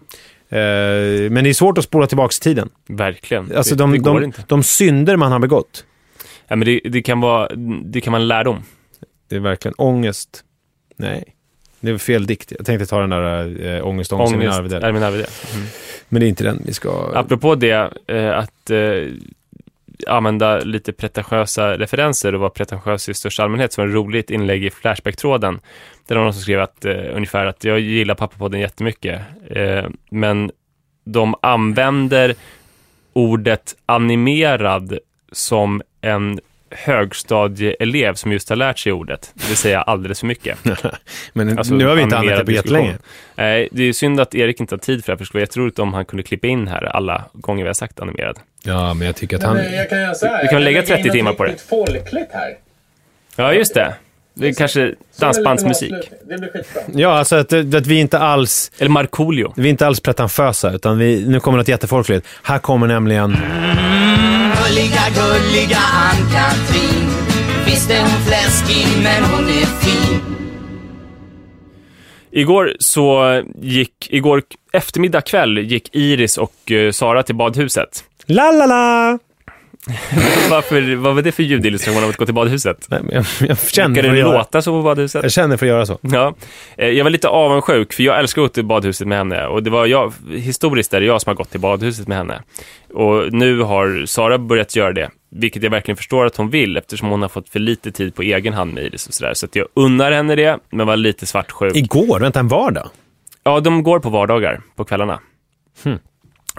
Eh, men det är svårt att spola tillbaka tiden. Verkligen. Alltså det, de, det går de, de synder man har begått. Ja, men det, det, kan vara, det kan vara en lärdom. Det är verkligen ångest. Nej, det är fel dikt. Jag tänkte ta den där äh, ångest, ångest, ångest Ångest, Arvedel. är min arvedel. Men det är inte den vi ska... Apropå det, eh, att eh, använda lite pretentiösa referenser och vara pretentiös i största allmänhet, så var ett roligt inlägg i Flashback-tråden. Där var någon som skrev att, ungefär att jag gillar Pappapodden jättemycket, eh, men de använder ordet animerad som en högstadieelev som just har lärt sig ordet. Det säger jag alldeles för mycket. <laughs> Men Alltså, nu har vi inte använt det på jättelänge. Nej, det är synd att Erik inte har tid för det, här, för det skulle vara jätteroligt om han kunde klippa in här alla gånger vi har sagt animerad. Ja, men jag tycker att Nej, han... men jag kan göra så här. Vi kan Jag lägga lägga in 30 något timmar på det. folkligt här. Ja, just det. Det är kanske dansbandsmusik. Det blir skitbra. Ja, alltså att, att vi inte alls... Eller Markoolio. Vi är inte alls pretentiösa, utan vi, nu kommer något jättefolkligt. Här kommer nämligen... Gulliga, gulliga Ann-Katrin Visst är hon fläskig men hon är fin Igår så gick, igår eftermiddag kväll gick Iris och eh, Sara till badhuset. La la la! <laughs> Varför, vad var det för ljudillustration av att gå till badhuset? Nej, jag, jag känner för att göra... låta så på badhuset? Jag känner för att göra så. Ja, Eh, jag var lite avundsjuk för jag älskar att gå till badhuset med henne och det var jag, historiskt är det jag som har gått till badhuset med henne. Och nu har Sara börjat göra det, vilket jag verkligen förstår att hon vill eftersom hon har fått för lite tid på egen hand med Iris och sådär. Så att jag unnar henne det, men var lite svartsjuk. Igår, vänta en vardag. Ja, de går på vardagar på kvällarna. Hmm.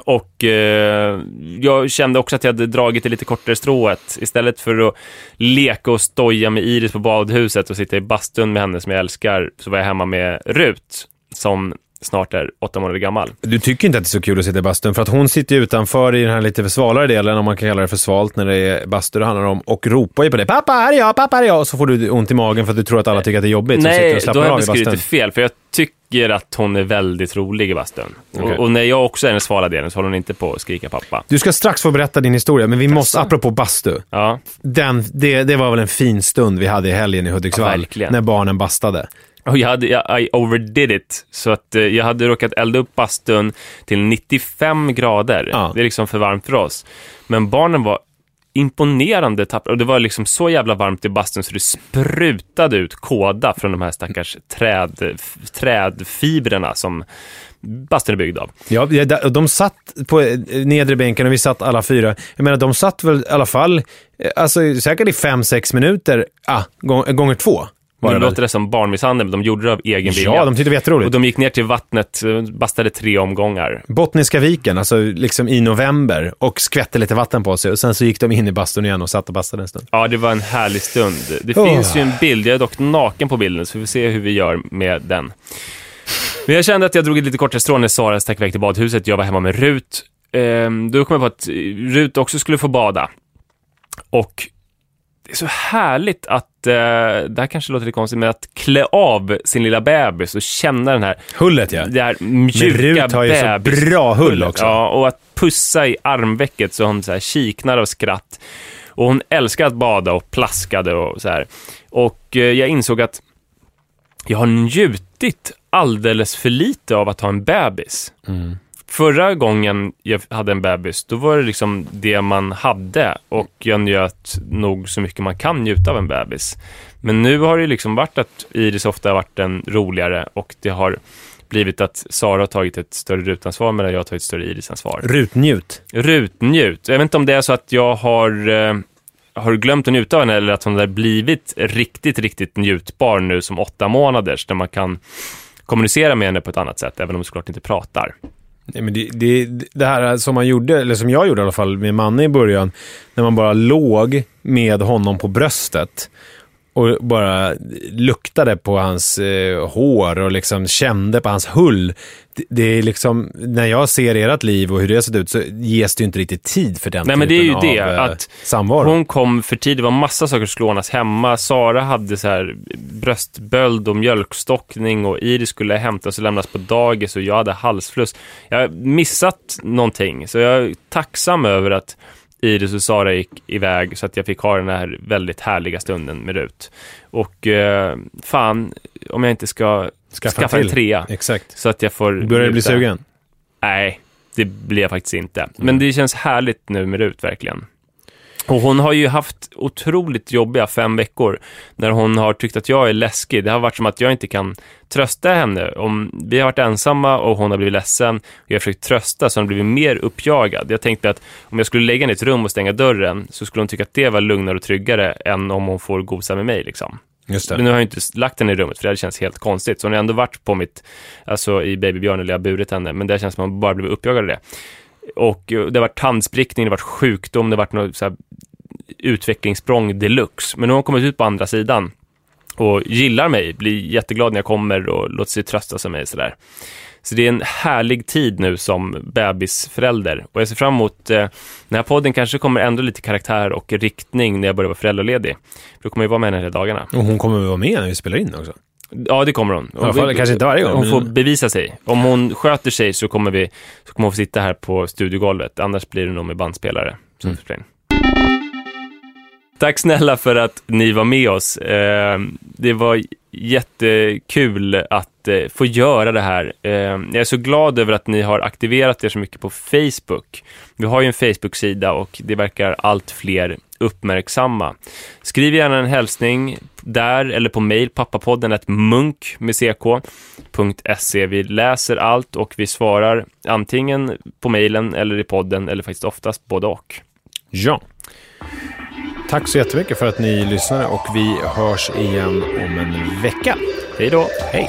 Och eh, jag kände också att jag hade dragit det lite kortare strået. Istället för att leka och stoja med Iris på badhuset och sitta i bastun med henne som jag älskar, så var jag hemma med Rut, som snart är åtta månader gammal. Du tycker inte att det är så kul att sitta i bastun, för att hon sitter ju utanför i den här lite för svalare delen, om man kan kalla det för svalt, när det är bastu det handlar om, och ropar ju på dig. Pappa, här är jag, pappa, här är jag. Och så får du ont i magen för att du tror att alla tycker att det är jobbigt. Nej, då har jag beskrivit det fel, för jag tycker att hon är väldigt rolig i bastun. Okej. Och, och när jag också är den svala delen så håller hon inte på att skrika pappa. Du ska strax få berätta din historia, men vi måste, apropå bastu, Ja, den, det, det var väl en fin stund vi hade i helgen i Ja, Hudiksvall, verkligen. när barnen bastade. Och jag hade, jag, I overdid it. Så att eh, jag hade råkat elda upp bastun till 95 grader. Ja. Det är liksom för varmt för oss. Men barnen var imponerande tappra. Och det var liksom så jävla varmt i bastun så det sprutade ut kåda från de här stackars träd, trädfibrerna som bastun är byggd av. Ja, de- satt på eh, nedre bänken och vi satt alla fyra. Jag menar, de satt väl i alla fall, eh, alltså säkert i fem, sex minuter, ah, gång, gånger två. Var Nu det låter det som barnmisshandel, men de gjorde det av egen vilja. Ja, de tyckte det var jätteroligt. Och de gick ner till vattnet, eh, bastade tre omgångar. Bottniska viken, alltså liksom i november, och skvätte lite vatten på sig. Och sen så gick de in i bastun igen och satt och bastade en stund. Ja, det var en härlig stund. Det Åh. finns ju en bild, jag är dock naken på bilden, så vi får se hur vi gör med den. Men jag kände att jag drog ett lite kortare strå när Sara stack iväg till badhuset. Jag var hemma med Rut. Ehm, då kom jag på att Rut också skulle få bada. Och det är så härligt att, eh, det här kanske låter lite konstigt, men att klä av sin lilla bebis och känna den här Hullet ja. det här Men mjuka Rut har ju så bra hull också. Ja, och att pussa i armvecket så hon så här kiknar av skratt. Och hon älskar att bada och plaskade och så här. Och eh, jag insåg att jag har njutit alldeles för lite av att ha en bebis. Mm. Förra gången jag hade en bebis, då var det liksom det man hade och jag njöt nog så mycket man kan njuta av en bebis. Men nu har det liksom varit att Iris ofta har varit den roligare och det har blivit att Sara har tagit ett större rutansvar medan jag har tagit ett större Iris-ansvar. Rutnjut. Rutnjut. Jag vet inte om det är så att jag har, eh, har glömt att njuta av henne eller att hon har blivit riktigt, riktigt njutbar nu som åtta månaders, där man kan kommunicera med henne på ett annat sätt, även om hon såklart inte pratar. Nej, men det, det, det här som man gjorde, eller som jag gjorde i alla fall med Manne i början, när man bara låg med honom på bröstet och bara luktade på hans eh, hår och liksom kände på hans hull. Det, det är liksom, när jag ser ert liv och hur det har sett ut så ges det ju inte riktigt tid för den Nej, men det är ju typen det, av eh, att samvaro. Hon kom för tidigt, det var massa saker som skulle ordnas hemma. Sara hade så här bröstböld och mjölkstockning och Iris skulle hämtas och lämnas på dagis och jag hade halsfluss. Jag har missat någonting, så jag är tacksam över att Iris och Sara gick iväg så att jag fick ha den här väldigt härliga stunden med Rut. Och eh, fan, om jag inte ska Skaffa skaffa, en trea Exakt. så att jag får... Börjar du bli sugen? Nej, det blir jag faktiskt inte. Men det känns härligt nu med Rut, verkligen. Och hon har ju haft otroligt jobbiga fem veckor när hon har tyckt att jag är läskig. Det har varit som att jag inte kan trösta henne. Om vi har varit ensamma och hon har blivit ledsen och jag har försökt trösta så har hon blivit mer uppjagad. Jag tänkte att om jag skulle lägga henne i ett rum och stänga dörren så skulle hon tycka att det var lugnare och tryggare än om hon får gosa med mig liksom. Men nu har jag inte lagt henne i rummet för det hade känts helt konstigt. Så hon har ändå varit på mitt, alltså i Babybjörn eller jag har burit henne, men det känns som att man bara blivit uppjagad av det. Och eh, det har varit tandsprickning, det har varit sjukdom, det har varit något så här utvecklingssprång deluxe. Men nu har hon kommit ut på andra sidan och gillar mig, blir jätteglad när jag kommer och låter sig tröstas av mig sådär. Så det är en härlig tid nu som bebisförälder och jag ser fram emot, eh, den här podden kanske kommer ändra lite karaktär och riktning när jag börjar vara föräldraledig. För då kommer jag vara med henne hela dagarna. Och hon kommer vara med när vi spelar in också. Ja, det kommer hon. I alla fall, kanske inte varje gång, Hon får bevisa sig. Om hon sköter sig så kommer, vi, så kommer hon få sitta här på studiogolvet. Annars blir det nog med bandspelare. Mm. Tack snälla för att ni var med oss. Eh, det var jättekul att eh, få göra det här. Eh, jag är så glad över att ni har aktiverat er så mycket på Facebook. Vi har ju en Facebook-sida och det verkar allt fler uppmärksamma. Skriv gärna en hälsning där eller på mail pappapodden ett munk med ck.se. Vi läser allt och vi svarar antingen på mailen eller i podden eller faktiskt oftast både och. Ja. Tack så jättemycket för att ni lyssnade och vi hörs igen om en vecka. Hej då! Hej!